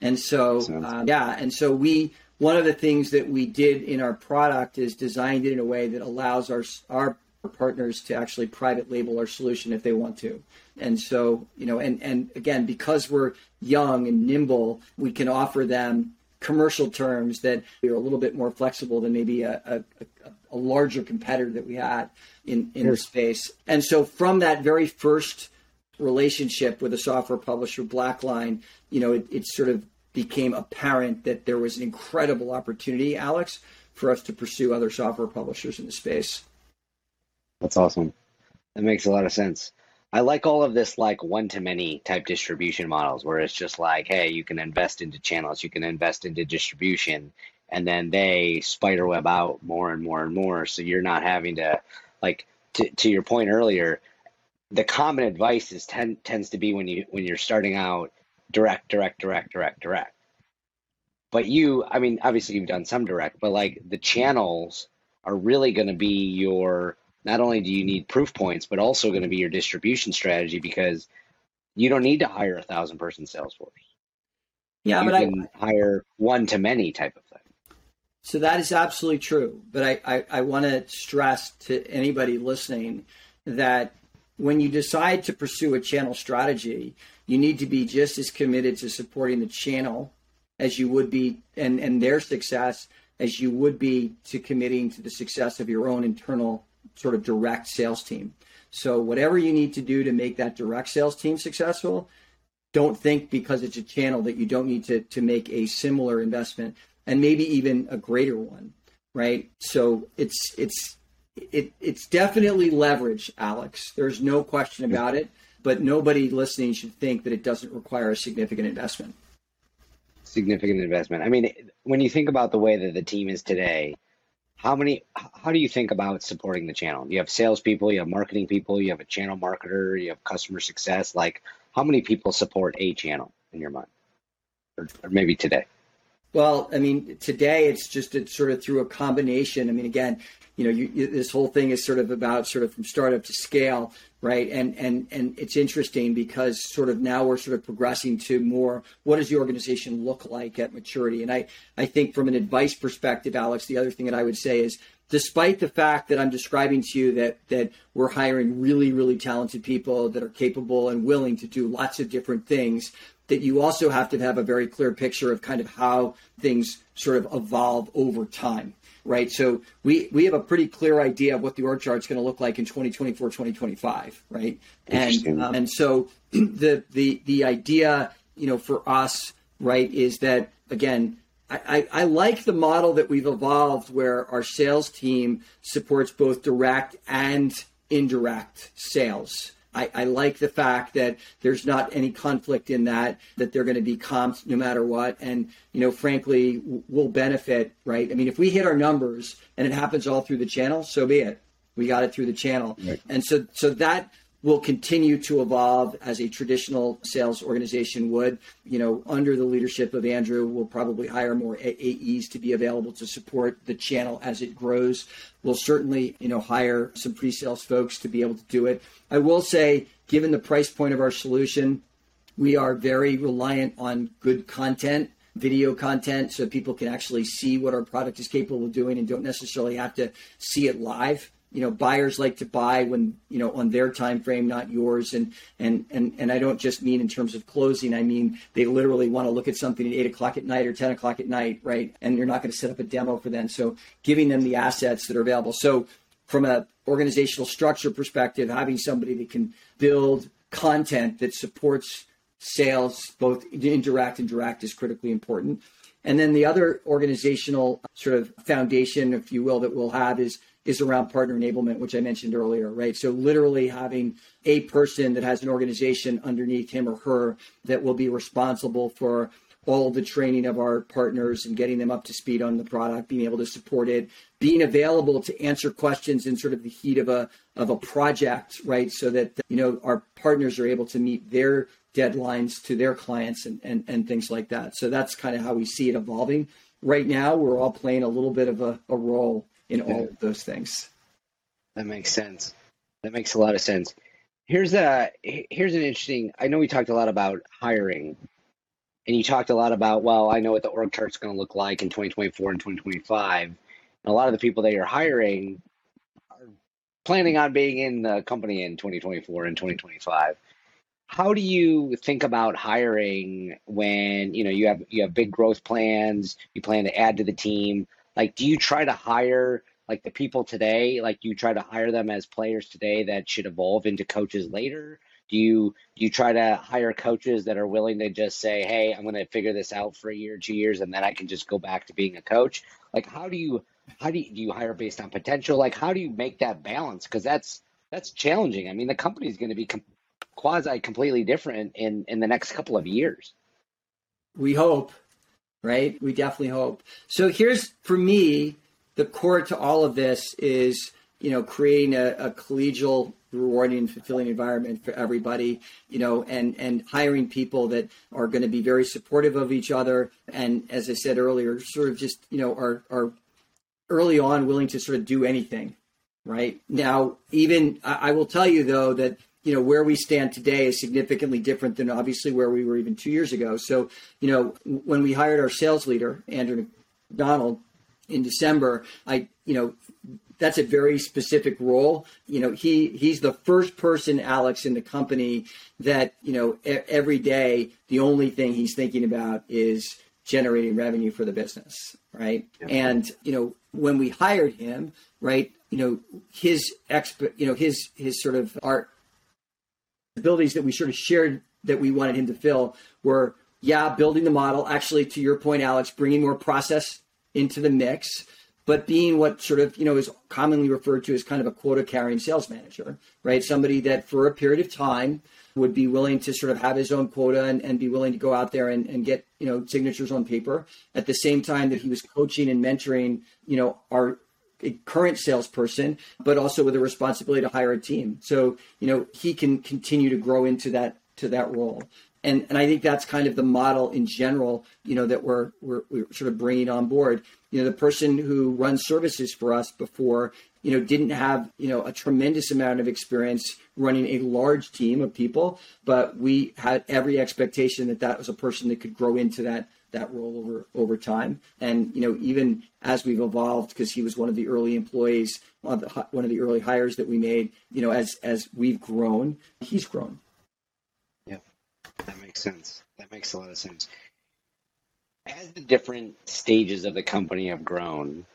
And so, uh, yeah, and so we one of the things that we did in our product is designed it in a way that allows our our partners to actually private label our solution if they want to. And so, you know, and and again, because we're young and nimble, we can offer them commercial terms that are a little bit more flexible than maybe a, a, a larger competitor that we had in, in the space. And so from that very first relationship with a software publisher, Blackline, you know, it, it sort of became apparent that there was an incredible opportunity, Alex, for us to pursue other software publishers in the space. That's awesome. That makes a lot of sense. I like all of this like one to many type distribution models where it's just like, hey, you can invest into channels, you can invest into distribution, and then they spider web out more and more and more. So you're not having to like to, to your point earlier, the common advice is ten, tends to be when you when you're starting out direct, direct, direct, direct, direct. But you, I mean, obviously you've done some direct, but like the channels are really going to be your not only do you need proof points, but also going to be your distribution strategy because you don't need to hire a thousand person sales force. Yeah, you but can I hire one to many type of thing. So that is absolutely true. But I, I, I want to stress to anybody listening that when you decide to pursue a channel strategy, you need to be just as committed to supporting the channel as you would be and, and their success as you would be to committing to the success of your own internal sort of direct sales team. So whatever you need to do to make that direct sales team successful, don't think because it's a channel that you don't need to to make a similar investment and maybe even a greater one, right? So it's it's it, it's definitely leverage, Alex. There's no question about it. But nobody listening should think that it doesn't require a significant investment. Significant investment. I mean, when you think about the way that the team is today, how many how do you think about supporting the channel? You have salespeople you have marketing people you have a channel marketer you have customer success. Like how many people support a channel in your mind? Or, or maybe today well i mean today it's just it's sort of through a combination i mean again you know you, you, this whole thing is sort of about sort of from startup to scale right? And and and it's interesting because sort of now we're sort of progressing to more what does the organization look like at maturity? And I I think from an advice perspective, Alex, the other thing that I would say is despite the fact that I'm describing to you that that we're hiring really really talented people that are capable and willing to do lots of different things that you also have to have a very clear picture of kind of how things sort of evolve over time right? So we we have a pretty clear idea of what the org chart is going to look like in 2024, 2025, right? And um, and so the the the idea, you know, for us, right, is that again. I, I, I like the model that we've evolved where our sales team supports both direct and indirect sales. I, I, like the fact that there's not any conflict in that, that they're going to be comped no matter what. And, you know, frankly, we'll benefit, right? I mean, if we hit our numbers and it happens all through the channel, so be it. We got it through the channel. Right. And so, so that will continue to evolve as a traditional sales organization would. You know, under the leadership of Andrew, we'll probably hire more AEs to be available to support the channel as it grows. We'll certainly, you know, hire some pre-sales folks to be able to do it. I will say, given the price point of our solution, we are very reliant on good content video content so people can actually see what our product is capable of doing and don't necessarily have to see it live you know buyers like to buy when you know on their time frame not yours. And and and and i don't just mean in terms of closing. I mean they literally want to look at something at 8 o'clock at night or 10 o'clock at night right? And you're not going to set up a demo for them. So giving them the assets that are available. So from a organizational structure perspective having somebody that can build content that supports sales both indirect and direct is critically important. And then the other organizational sort of foundation if you will that we'll have is is around partner enablement, which I mentioned earlier, right? So literally having a person that has an organization underneath him or her that will be responsible for all the training of our partners and getting them up to speed on the product, being able to support it, being available to answer questions in sort of the heat of a of a project, right? So that you know our partners are able to meet their deadlines to their clients and and, and things like that. So that's kind of how we see it evolving. Right now, we're all playing a little bit of a, a role in all of those things. That makes sense. That makes a lot of sense. Here's a here's an interesting. I know we talked a lot about hiring and you talked a lot about, well, I know what the org chart's going to look like in 2024 and 2025. And a lot of the people that you're hiring are planning on being in the company in 2024 and 2025. How do you think about hiring when you know you have you have big growth plans, you plan to add to the team? Like, do you try to hire like the people today, like you try to hire them as players today that should evolve into coaches later? Do you do you try to hire coaches that are willing to just say, "Hey, I'm going to figure this out for a year, two years, and then I can just go back to being a coach"? Like, how do you how do you, do you hire based on potential? Like, how do you make that balance? Because that's that's challenging. I mean, the company is going to be com- quasi completely different in in the next couple of years. We hope, right? We definitely hope. So here's for me the core to all of this is you know creating a, a collegial rewarding fulfilling environment for everybody you know and and hiring people that are going to be very supportive of each other and as i said earlier sort of just you know are are early on willing to sort of do anything right now even I, I will tell you though that you know where we stand today is significantly different than obviously where we were even two years ago so you know when we hired our sales leader andrew mcdonald in december i you know that's a very specific role. You know, he he's the first person, Alex, in the company that you know every day the only thing he's thinking about is generating revenue for the business, right? Yeah. And you know, when we hired him, right, you know, his exp, you know, his his sort of art abilities that we sort of shared that we wanted him to fill were yeah, building the model. Actually, to your point, Alex, bringing more process into the mix but being what sort of you know is commonly referred to as kind of a quota carrying sales manager right somebody that for a period of time would be willing to sort of have his own quota and, and be willing to go out there and, and get you know signatures on paper at the same time that he was coaching and mentoring you know our current salesperson but also with a responsibility to hire a team so you know he can continue to grow into that to that role and and I think that's kind of the model in general, you know, that we're, we're we're sort of bringing on board. You know, the person who runs services for us before, you know, didn't have you know a tremendous amount of experience running a large team of people, but we had every expectation that that was a person that could grow into that that role over over time. And you know, even as we've evolved, because he was one of the early employees, one of the, one of the early hires that we made, you know, as as we've grown, he's grown. Yeah, that makes sense. That makes a lot of sense. As the different stages of the company have grown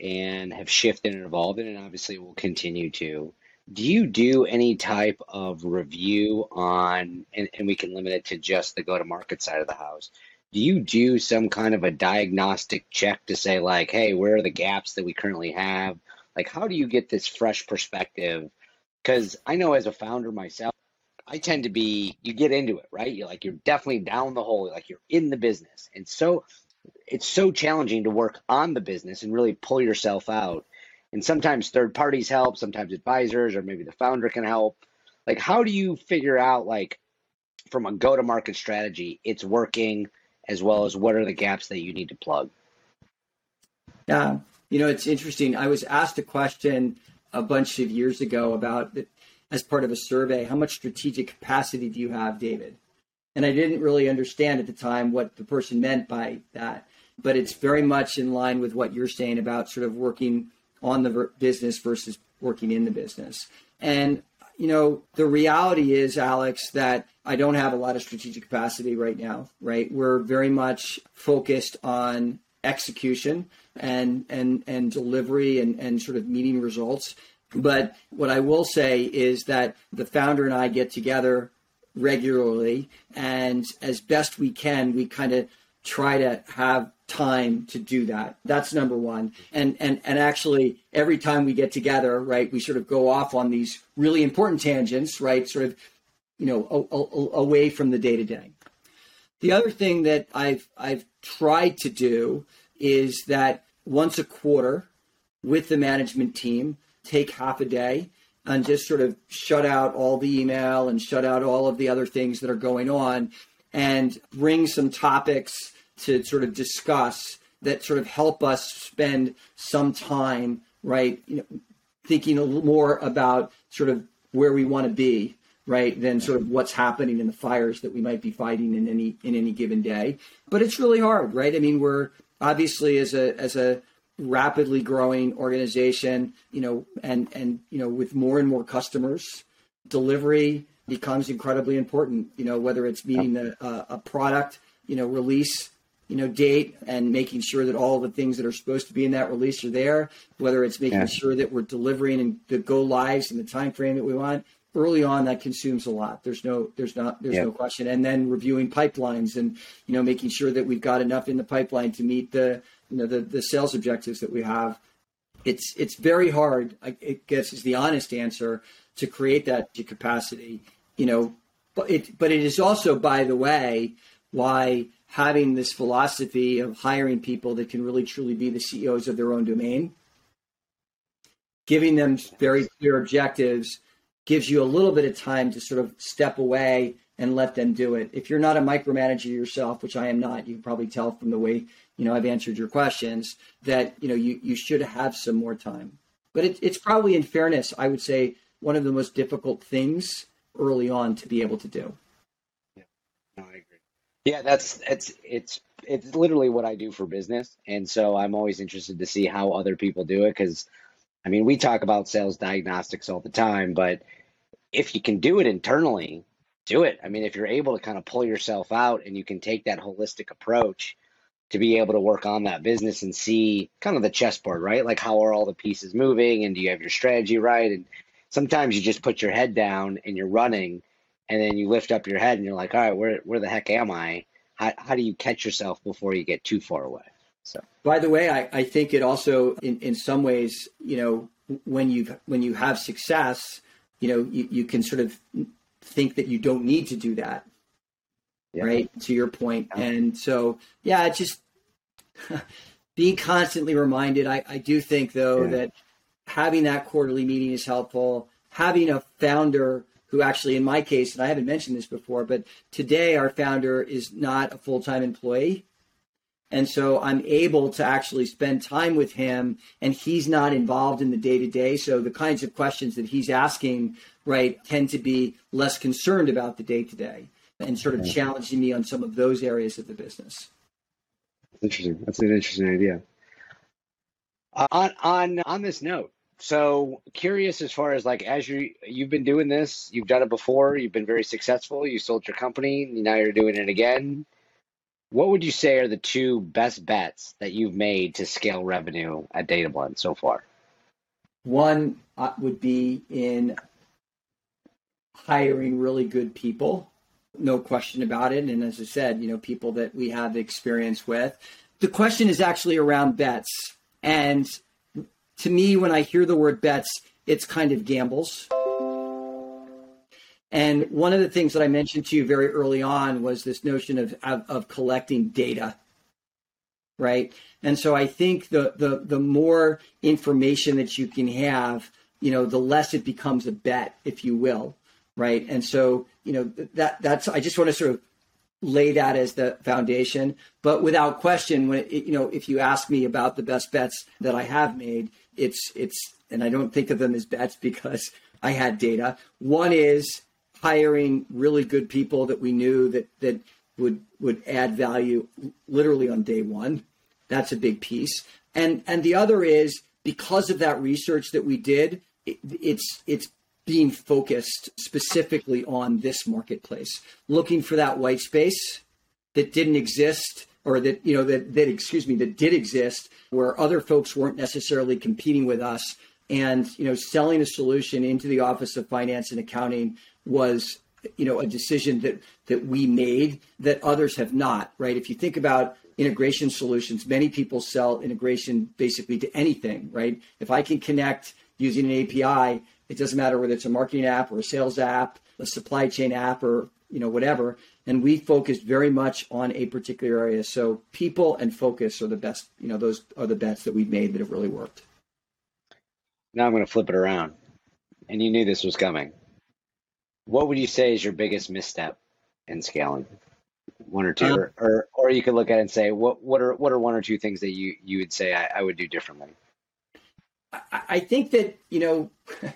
and have shifted and evolved, and obviously will continue to, do you do any type of review on, and, and we can limit it to just the go to market side of the house? Do you do some kind of a diagnostic check to say, like, hey, where are the gaps that we currently have? Like, how do you get this fresh perspective? Because I know as a founder myself, I tend to be you get into it, right? You're like you're definitely down the hole, like you're in the business. And so it's so challenging to work on the business and really pull yourself out. And sometimes third parties help, sometimes advisors or maybe the founder can help. Like how do you figure out like from a go to market strategy it's working as well as what are the gaps that you need to plug? Yeah, you know, it's interesting. I was asked a question a bunch of years ago about as part of a survey, how much strategic capacity do you have, David? And I didn't really understand at the time what the person meant by that. But it's very much in line with what you're saying about sort of working on the business versus working in the business. And, you know, the reality is, Alex, that I don't have a lot of strategic capacity right now, right? We're very much focused on execution and and and delivery and, and sort of meeting results but what I will say is that the founder and I get together regularly, and as best we can, we kind of try to have time to do that. That's number one. And and and actually, every time we get together, right, we sort of go off on these really important tangents, right, sort of, you know, a, a, away from the day to day. The other thing that I've I've tried to do is that once a quarter, with the management team, take half a day and just sort of shut out all the email and shut out all of the other things that are going on and bring some topics to sort of discuss that sort of help us spend some time, right, you know, thinking a little more about sort of where we want to be, right, than sort of what's happening in the fires that we might be fighting in any in any given day. But it's really hard, right? I mean, we're obviously as a as a rapidly growing organization, you know, and and you know, with more and more customers, delivery becomes incredibly important. You know, whether it's meeting a, uh, a product, you know, release you know date and making sure that all the things that are supposed to be in that release are there whether it's making yeah. sure that we're delivering and the go lives in the time frame that we want. Early on that consumes a lot. There's no there's not there's yeah. no question. And then reviewing pipelines and you know making sure that we've got enough in the pipeline to meet the you know the, the sales objectives that we have. It's it's very hard i guess is the honest answer to create that capacity you know. But it but it is also by the way why having this philosophy of hiring people that can really truly be the CEOs of their own domain, giving them very clear objectives gives you a little bit of time to sort of step away and let them do it. If you're not a micromanager yourself, which I am not, you can probably tell from the way you know I've answered your questions that you know you you should have some more time. But it, it's probably, in fairness, I would say one of the most difficult things early on to be able to do. Yeah, no, I agree. Yeah, that's it's it's it's literally what I do for business, and so I'm always interested to see how other people do it because, I mean, we talk about sales diagnostics all the time, but if you can do it internally, do it. I mean, if you're able to kind of pull yourself out and you can take that holistic approach to be able to work on that business and see kind of the chessboard, right? Like how are all the pieces moving and do you have your strategy right? And sometimes you just put your head down and you're running and then you lift up your head and you're like, all right, where where the heck am I? How how do you catch yourself before you get too far away? So by the way, I, I think it also in, in some ways, you know, when you've when you have success, you know, you, you can sort of think that you don't need to do that. Yeah. Right. To your point. Yeah. And so yeah, just being constantly reminded. I, I do think though yeah. that having that quarterly meeting is helpful. Having a founder who actually, in my case, and I haven't mentioned this before, but today our founder is not a full time employee. And so I'm able to actually spend time with him, and he's not involved in the day to day. So the kinds of questions that he's asking, right, tend to be less concerned about the day to day and sort of challenging me on some of those areas of the business. Interesting. That's an interesting idea. Uh, on on on this note, so curious as far as like as you you've been doing this, you've done it before, you've been very successful, you sold your company, now you're doing it again. What would you say are the two best bets that you've made to scale revenue at DataBlend so far? One uh, would be in hiring really good people, no question about it. And as I said, you know, people that we have experience with. The question is actually around bets. And to me, when I hear the word bets, it's kind of gambles. And one of the things that I mentioned to you very early on was this notion of, of, of collecting data, right? And so I think the, the the more information that you can have, you know, the less it becomes a bet, if you will, right? And so you know that that's I just want to sort of lay that as the foundation. But without question, when it, you know, if you ask me about the best bets that I have made, it's it's and I don't think of them as bets because I had data. One is hiring really good people that we knew that that would would add value literally on day one. That's a big piece. And and the other is because of that research that we did, it, it's it's being focused specifically on this marketplace, looking for that white space that didn't exist or that you know that that excuse me that did exist where other folks weren't necessarily competing with us. And you know selling a solution into the office of finance and accounting was you know a decision that that we made that others have not right? If you think about integration solutions many people sell integration basically to anything right? If i can connect using an api it doesn't matter whether it's a marketing app or a sales app a supply chain app or you know whatever and we focused very much on a particular area so people and focus are the best you know those are the bets that we've made that have really worked now i'm going to flip it around and you knew this was coming what would you say is your biggest misstep in scaling? One or two, um, or, or, or you could look at it and say, what what are what are one or two things that you you would say I, I would do differently? I, I think that you know,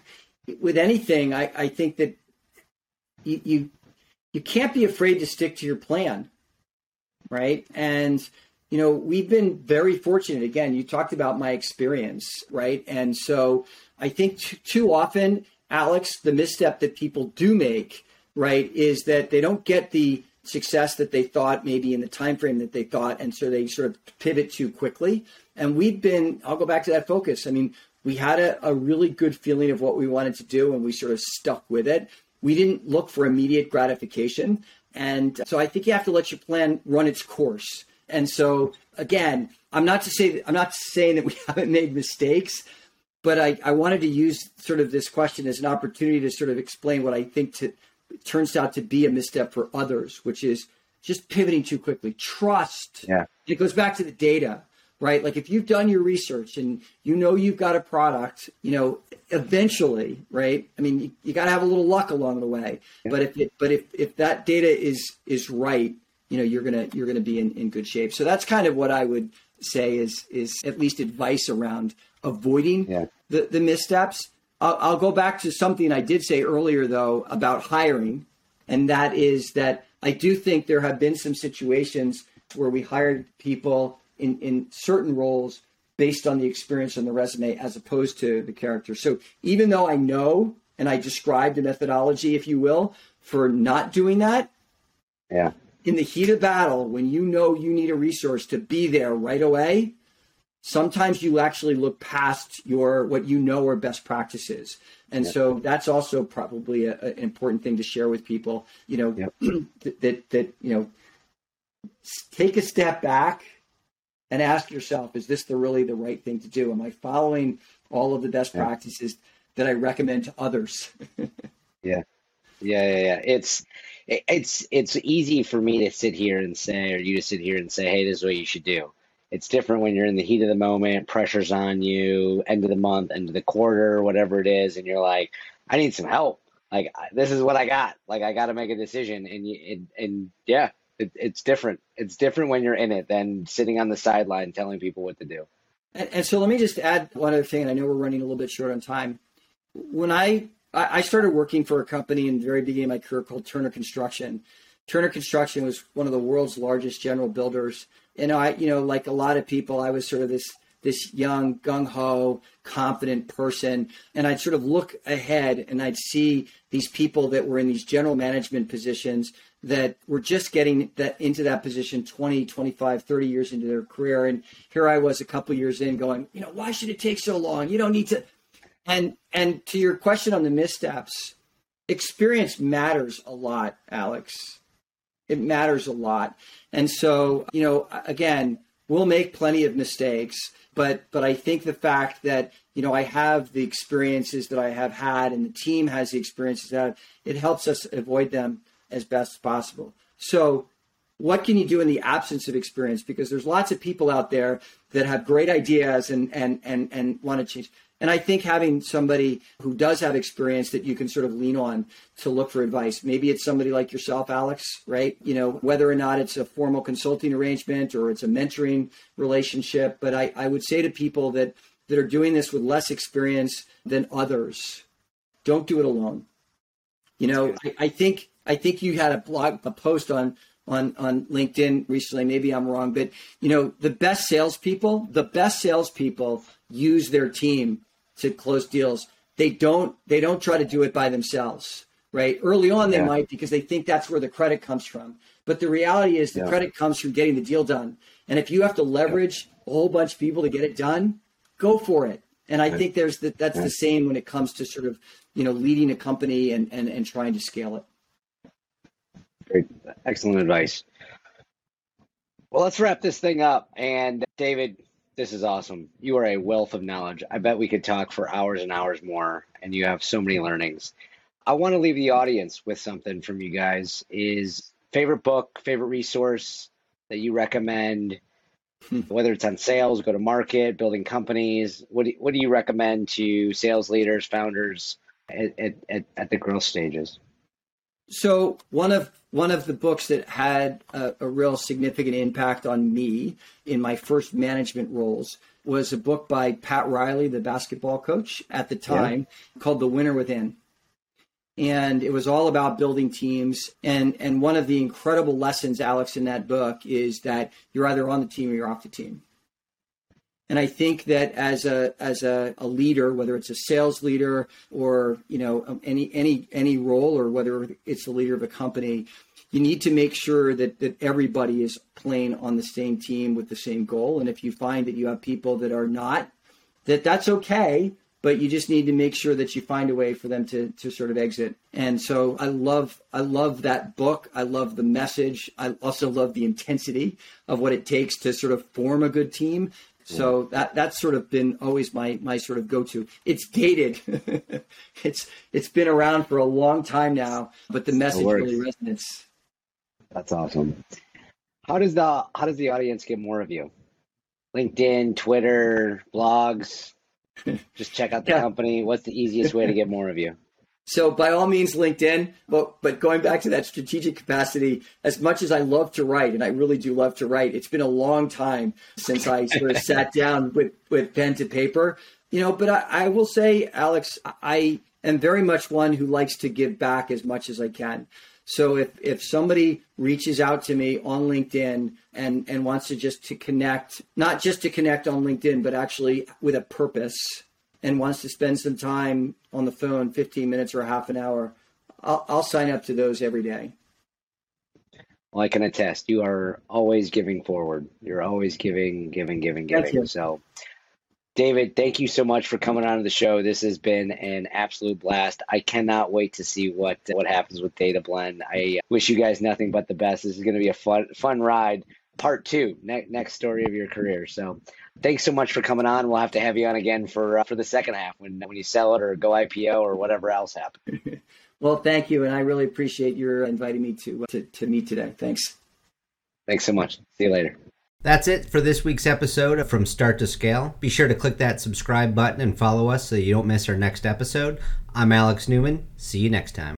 with anything, I, I think that you, you you can't be afraid to stick to your plan, right? And you know, we've been very fortunate. Again, you talked about my experience, right? And so I think t- too often Alex, the misstep that people do make, right, is that they don't get the success that they thought maybe in the time frame that they thought, and so they sort of pivot too quickly. And we've been, I'll go back to that focus. I mean, we had a, a really good feeling of what we wanted to do, and we sort of stuck with it. We didn't look for immediate gratification. And so I think you have to let your plan run its course. And so again, I'm not to say that, I'm not saying that we haven't made mistakes, but I, I wanted to use sort of this question as an opportunity to sort of explain what I think to, turns out to be a misstep for others, which is just pivoting too quickly. Trust. Yeah. It goes back to the data, right? Like if you've done your research and you know you've got a product, you know, eventually, right? I mean, you, you got to have a little luck along the way. Yeah. But if it, but if if that data is is right, you know, you're gonna you're gonna be in, in good shape. So that's kind of what I would say is is at least advice around avoiding yeah. the, the missteps. I'll, I'll go back to something I did say earlier, though, about hiring. And that is that I do think there have been some situations where we hired people in, in certain roles based on the experience and the resume as opposed to the character. So even though I know and I described a methodology, if you will, for not doing that, yeah. In the heat of battle, when you know you need a resource to be there right away, sometimes you actually look past your what you know are best practices and yeah. so that's also probably a, an important thing to share with people you know yeah. that that you know take a step back and ask yourself is this the really the right thing to do? Am i following all of the best practices that i recommend to others? Yeah. Yeah yeah yeah. It's it's it's easy for me to sit here and say or you to sit here and say hey this is what you should do. It's different when you're in the heat of the moment, pressure's on you, end of the month, end of the quarter, whatever it is, and you're like, I need some help. Like this is what I got. Like I got to make a decision, and you, and, and yeah, it, it's different. It's different when you're in it than sitting on the sideline telling people what to do. And, and so let me just add one other thing. And I know we're running a little bit short on time. When I I started working for a company in the very beginning of my career called Turner Construction. Turner Construction was one of the world's largest general builders And I, you know, like a lot of people, I was sort of this this young, gung ho, confident person. And I'd sort of look ahead and I'd see these people that were in these general management positions that were just getting that into that position 20, 25, 30 years into their career. And here I was a couple years in going, you know, why should it take so long? You don't need to. And, and to your question on the missteps, experience matters a lot, Alex. It matters a lot. And so, you know, again, we'll make plenty of mistakes, but but I think the fact that you know I have the experiences that I have had, and the team has the experiences that it helps us avoid them as best as possible. So, what can you do in the absence of experience? Because there's lots of people out there that have great ideas and and and and want to change. And I think having somebody who does have experience that you can sort of lean on to look for advice. Maybe it's somebody like yourself, Alex, right? You know, whether or not it's a formal consulting arrangement or it's a mentoring relationship. But I, I would say to people that, that are doing this with less experience than others, don't do it alone. You know, I, I think I think you had a blog a post on on on LinkedIn recently. Maybe I'm wrong, but you know, the best salespeople, the best salespeople use their team to close deals. They don't they don't try to do it by themselves, right? Early on they yeah. might because they think that's where the credit comes from. But the reality is the yeah. credit comes from getting the deal done. And if you have to leverage yeah. a whole bunch of people to get it done, go for it. And I think there's the, that's the same when it comes to sort of, you know, leading a company and, and, and trying to scale it. Great. Excellent advice. Well, let's wrap this thing up. And David, this is awesome. You are a wealth of knowledge. I bet we could talk for hours and hours more, and you have so many learnings. I want to leave the audience with something from you guys. Is favorite book, favorite resource that you recommend, hmm. whether it's on sales, go to market, building companies. What do, what do you recommend to sales leaders, founders at, at, at the growth stages? So one of one of the books that had a, a, real significant impact on me in my first management roles was a book by Pat Riley, the basketball coach at the time, yeah. called The Winner Within. And it was all about building teams. And and one of the incredible lessons, Alex, in that book is that you're either on the team or you're off the team. And I think that as a as a, a, leader, whether it's a sales leader or you know um, any any any role, or whether it's the leader of a company, you need to make sure that that everybody is playing on the same team with the same goal. And if you find that you have people that are not, that that's okay. But you just need to make sure that you find a way for them to to sort of exit. And so I love I love that book. I love the message. I also love the intensity of what it takes to sort of form a good team so that that's sort of been always my my sort of go-to. It's dated. it's it's been around for a long time now, but the message really resonates. That's awesome. How does the how does the audience get more of you? LinkedIn, Twitter, blogs. Just check out the yeah. company. What's the easiest way to get more of you? So by all means, LinkedIn. But but going back to that strategic capacity, as much as I love to write, and I really do love to write, it's been a long time since I sort of sat down with with pen to paper. You know, but I, I will say, Alex, I am very much one who likes to give back as much as I can. So if if somebody reaches out to me on LinkedIn and and wants to just to connect, not just to connect on LinkedIn, but actually with a purpose and wants to spend some time on the phone, 15 minutes or half an hour, I'll, I'll sign up to those every day. Well, I can attest. You are always giving forward. You're always giving, giving, giving, giving. So, David, thank you so much for coming on to the show. This has been an absolute blast. I cannot wait to see what what happens with DataBlend. I wish you guys nothing but the best. This is going to be a fun fun ride. Part two, ne- next story of your career. So, thanks so much for coming on. We'll have to have you on again for uh, for the second half when when you sell it or go IPO or whatever else happens. well, thank you, and I really appreciate your inviting me to, to to meet today. Thanks. Thanks so much. See you later. That's it for this week's episode From Start to Scale. Be sure to click that subscribe button and follow us so you don't miss our next episode. I'm Alex Newmann. See you next time.